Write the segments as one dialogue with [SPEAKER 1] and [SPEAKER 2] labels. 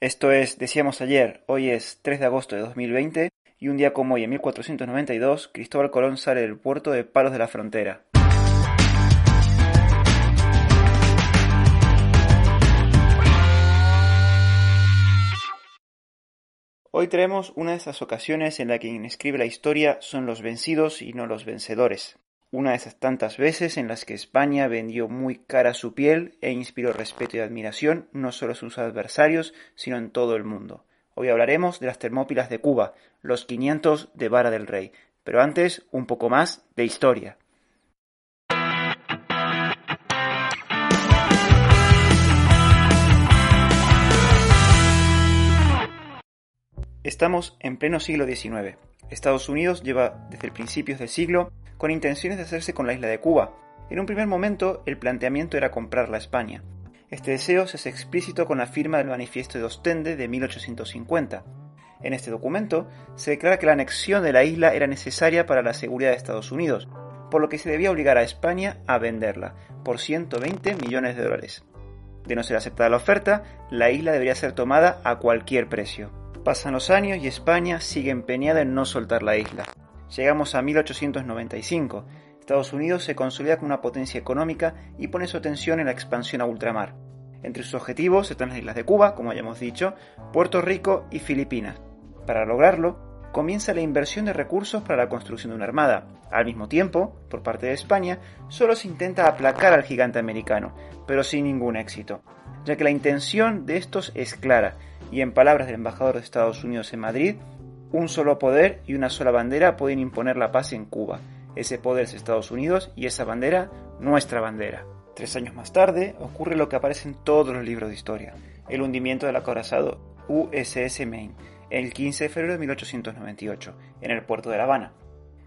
[SPEAKER 1] Esto es, decíamos ayer, hoy es 3 de agosto de 2020 y un día como hoy en 1492 Cristóbal Colón sale del puerto de Palos de la Frontera. Hoy tenemos una de esas ocasiones en la que quien escribe la historia son los vencidos y no los vencedores. Una de esas tantas veces en las que España vendió muy cara su piel e inspiró respeto y admiración no solo a sus adversarios, sino en todo el mundo. Hoy hablaremos de las Termópilas de Cuba, los 500 de Vara del Rey. Pero antes, un poco más de historia. Estamos en pleno siglo XIX. Estados Unidos lleva desde principios del siglo con intenciones de hacerse con la isla de Cuba. En un primer momento el planteamiento era comprarla a España. Este deseo se hace explícito con la firma del Manifiesto de Ostende de 1850. En este documento se declara que la anexión de la isla era necesaria para la seguridad de Estados Unidos, por lo que se debía obligar a España a venderla por 120 millones de dólares. De no ser aceptada la oferta, la isla debería ser tomada a cualquier precio. Pasan los años y España sigue empeñada en no soltar la isla. Llegamos a 1895. Estados Unidos se consolida como una potencia económica y pone su atención en la expansión a ultramar. Entre sus objetivos están las islas de Cuba, como ya hemos dicho, Puerto Rico y Filipinas. Para lograrlo, comienza la inversión de recursos para la construcción de una armada. Al mismo tiempo, por parte de España, solo se intenta aplacar al gigante americano, pero sin ningún éxito, ya que la intención de estos es clara, y en palabras del embajador de Estados Unidos en Madrid, un solo poder y una sola bandera pueden imponer la paz en Cuba. Ese poder es Estados Unidos y esa bandera, nuestra bandera. Tres años más tarde, ocurre lo que aparece en todos los libros de historia, el hundimiento del acorazado USS Maine, el 15 de febrero de 1898, en el puerto de La Habana.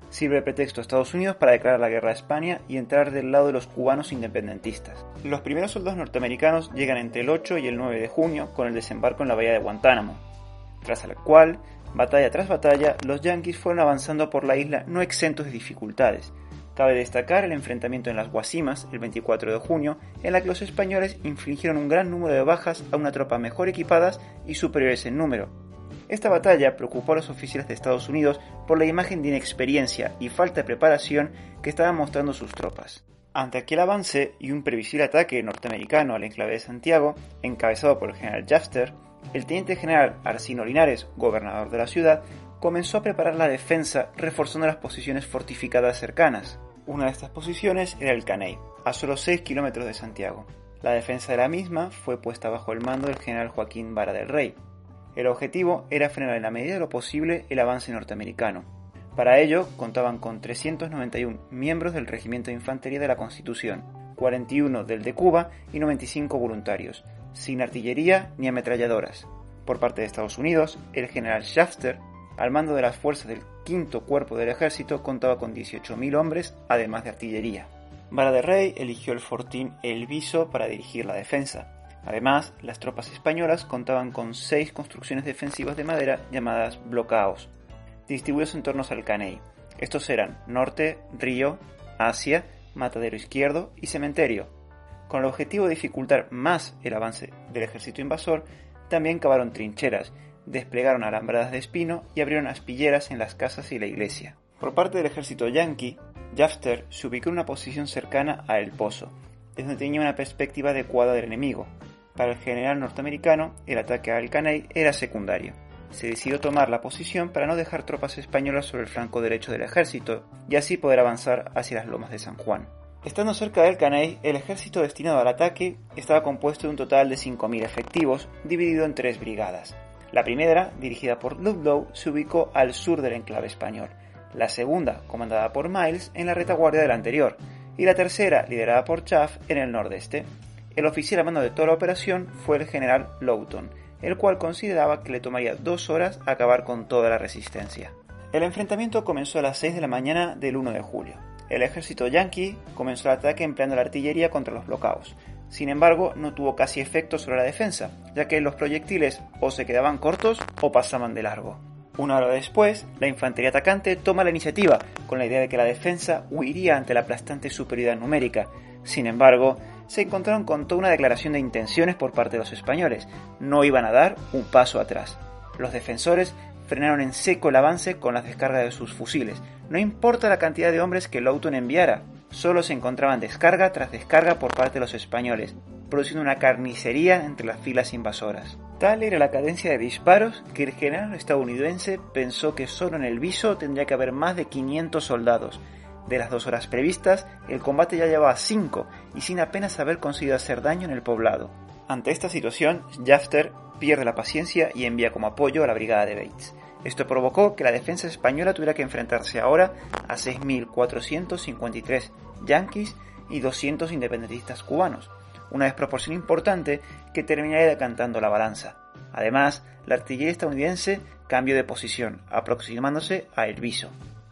[SPEAKER 1] Sirve de pretexto a Estados Unidos para declarar la guerra a España y entrar del lado de los cubanos independentistas. Los primeros soldados norteamericanos llegan entre el 8 y el 9 de junio con el desembarco en la bahía de Guantánamo, tras el cual Batalla tras batalla, los yanquis fueron avanzando por la isla no exentos de dificultades. Cabe destacar el enfrentamiento en las Guasimas el 24 de junio, en la que los españoles infligieron un gran número de bajas a una tropa mejor equipadas y superiores en número. Esta batalla preocupó a los oficiales de Estados Unidos por la imagen de inexperiencia y falta de preparación que estaban mostrando sus tropas. Ante aquel avance y un previsible ataque norteamericano al enclave de Santiago, encabezado por el general Jafter, el teniente general Arcino Linares, gobernador de la ciudad, comenzó a preparar la defensa reforzando las posiciones fortificadas cercanas. Una de estas posiciones era el Caney, a solo 6 kilómetros de Santiago. La defensa de la misma fue puesta bajo el mando del general Joaquín Vara del Rey. El objetivo era frenar en la medida de lo posible el avance norteamericano. Para ello contaban con 391 miembros del Regimiento de Infantería de la Constitución, 41 del de Cuba y 95 voluntarios, sin artillería ni ametralladoras. Por parte de Estados Unidos, el general Shafter, al mando de las fuerzas del quinto cuerpo del ejército, contaba con 18.000 hombres, además de artillería. Vara de Rey eligió el fortín El Viso para dirigir la defensa. Además, las tropas españolas contaban con seis construcciones defensivas de madera llamadas blocaos, distribuidos en torno al Caney. Estos eran Norte, Río, Asia, Matadero Izquierdo y Cementerio, con el objetivo de dificultar más el avance del ejército invasor, también cavaron trincheras, desplegaron alambradas de espino y abrieron aspilleras en las casas y la iglesia. Por parte del ejército yanqui, Jafter se ubicó en una posición cercana a El Pozo, desde donde tenía una perspectiva adecuada del enemigo. Para el general norteamericano, el ataque a El Caney era secundario. Se decidió tomar la posición para no dejar tropas españolas sobre el flanco derecho del ejército y así poder avanzar hacia las lomas de San Juan. Estando cerca del Caney, el ejército destinado al ataque estaba compuesto de un total de 5.000 efectivos, dividido en tres brigadas. La primera, dirigida por Ludlow, se ubicó al sur del enclave español, la segunda, comandada por Miles, en la retaguardia de la anterior, y la tercera, liderada por Chaff, en el nordeste. El oficial a mando de toda la operación fue el general Lowton, el cual consideraba que le tomaría dos horas acabar con toda la resistencia. El enfrentamiento comenzó a las 6 de la mañana del 1 de julio. El ejército yanqui comenzó el ataque empleando la artillería contra los bloqueos. Sin embargo, no tuvo casi efecto sobre la defensa, ya que los proyectiles o se quedaban cortos o pasaban de largo. Una hora después, la infantería atacante toma la iniciativa, con la idea de que la defensa huiría ante la aplastante superioridad numérica. Sin embargo, se encontraron con toda una declaración de intenciones por parte de los españoles. No iban a dar un paso atrás. Los defensores frenaron en seco el avance con las descargas de sus fusiles. No importa la cantidad de hombres que Lawton enviara, solo se encontraban descarga tras descarga por parte de los españoles, produciendo una carnicería entre las filas invasoras. Tal era la cadencia de disparos que el general estadounidense pensó que solo en el viso tendría que haber más de 500 soldados. De las dos horas previstas, el combate ya llevaba cinco y sin apenas haber conseguido hacer daño en el poblado. Ante esta situación, Jafter pierde la paciencia y envía como apoyo a la brigada de Bates. Esto provocó que la defensa española tuviera que enfrentarse ahora a 6.453 yanquis y 200 independentistas cubanos, una desproporción importante que terminaría decantando la balanza. Además, la artillería estadounidense cambió de posición, aproximándose a El Viso.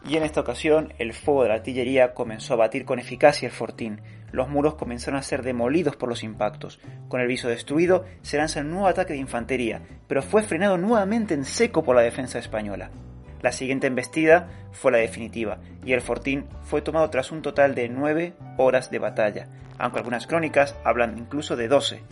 [SPEAKER 1] Y en esta ocasión, el fuego de la artillería comenzó a batir con eficacia el fortín. Los muros comenzaron a ser demolidos por los impactos. Con el viso destruido, se lanza un nuevo ataque de infantería, pero fue frenado nuevamente en seco por la defensa española. La siguiente embestida fue la definitiva, y el fortín fue tomado tras un total de nueve horas de batalla, aunque algunas crónicas hablan incluso de 12.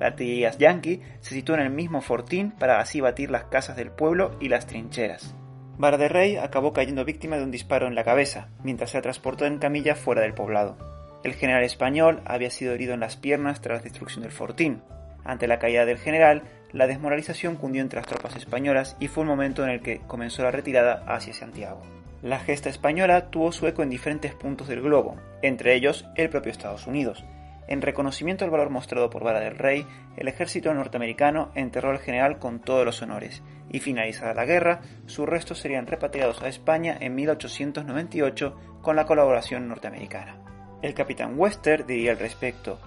[SPEAKER 1] La artillería yankee se situó en el mismo fortín para así batir las casas del pueblo y las trincheras. Vara Rey acabó cayendo víctima de un disparo en la cabeza, mientras se transportó en camilla fuera del poblado. El general español había sido herido en las piernas tras la destrucción del fortín. Ante la caída del general, la desmoralización cundió entre las tropas españolas y fue un momento en el que comenzó la retirada hacia Santiago. La gesta española tuvo su eco en diferentes puntos del globo, entre ellos el propio Estados Unidos. En reconocimiento al valor mostrado por Vara del Rey, el ejército norteamericano enterró al general con todos los honores, y finalizada la guerra, sus restos serían repatriados a España en 1898 con la colaboración norteamericana. El capitán Wester diría al respecto,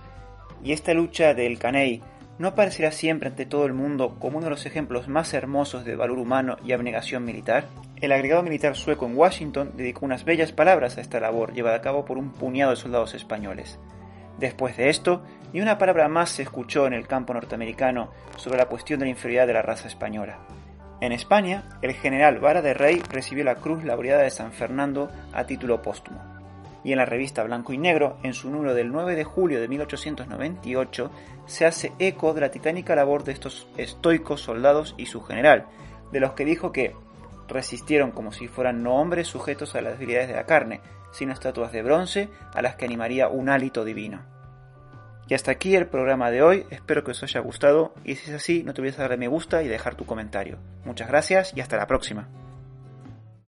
[SPEAKER 1] y esta lucha del Caney no aparecerá siempre ante todo el mundo como uno de los ejemplos más hermosos de valor humano y abnegación militar? El agregado militar sueco en Washington dedicó unas bellas palabras a esta labor llevada a cabo por un puñado de soldados españoles. Después de esto, ni una palabra más se escuchó en el campo norteamericano sobre la cuestión de la inferioridad de la raza española. En España, el general Vara de Rey recibió la Cruz Laureada de San Fernando a título póstumo. Y en la revista Blanco y Negro, en su número del 9 de julio de 1898, se hace eco de la titánica labor de estos estoicos soldados y su general, de los que dijo que resistieron como si fueran no hombres sujetos a las debilidades de la carne, sino estatuas de bronce a las que animaría un hálito divino. Y hasta aquí el programa de hoy, espero que os haya gustado y si es así no te olvides de darle me gusta y dejar tu comentario. Muchas gracias y hasta la próxima.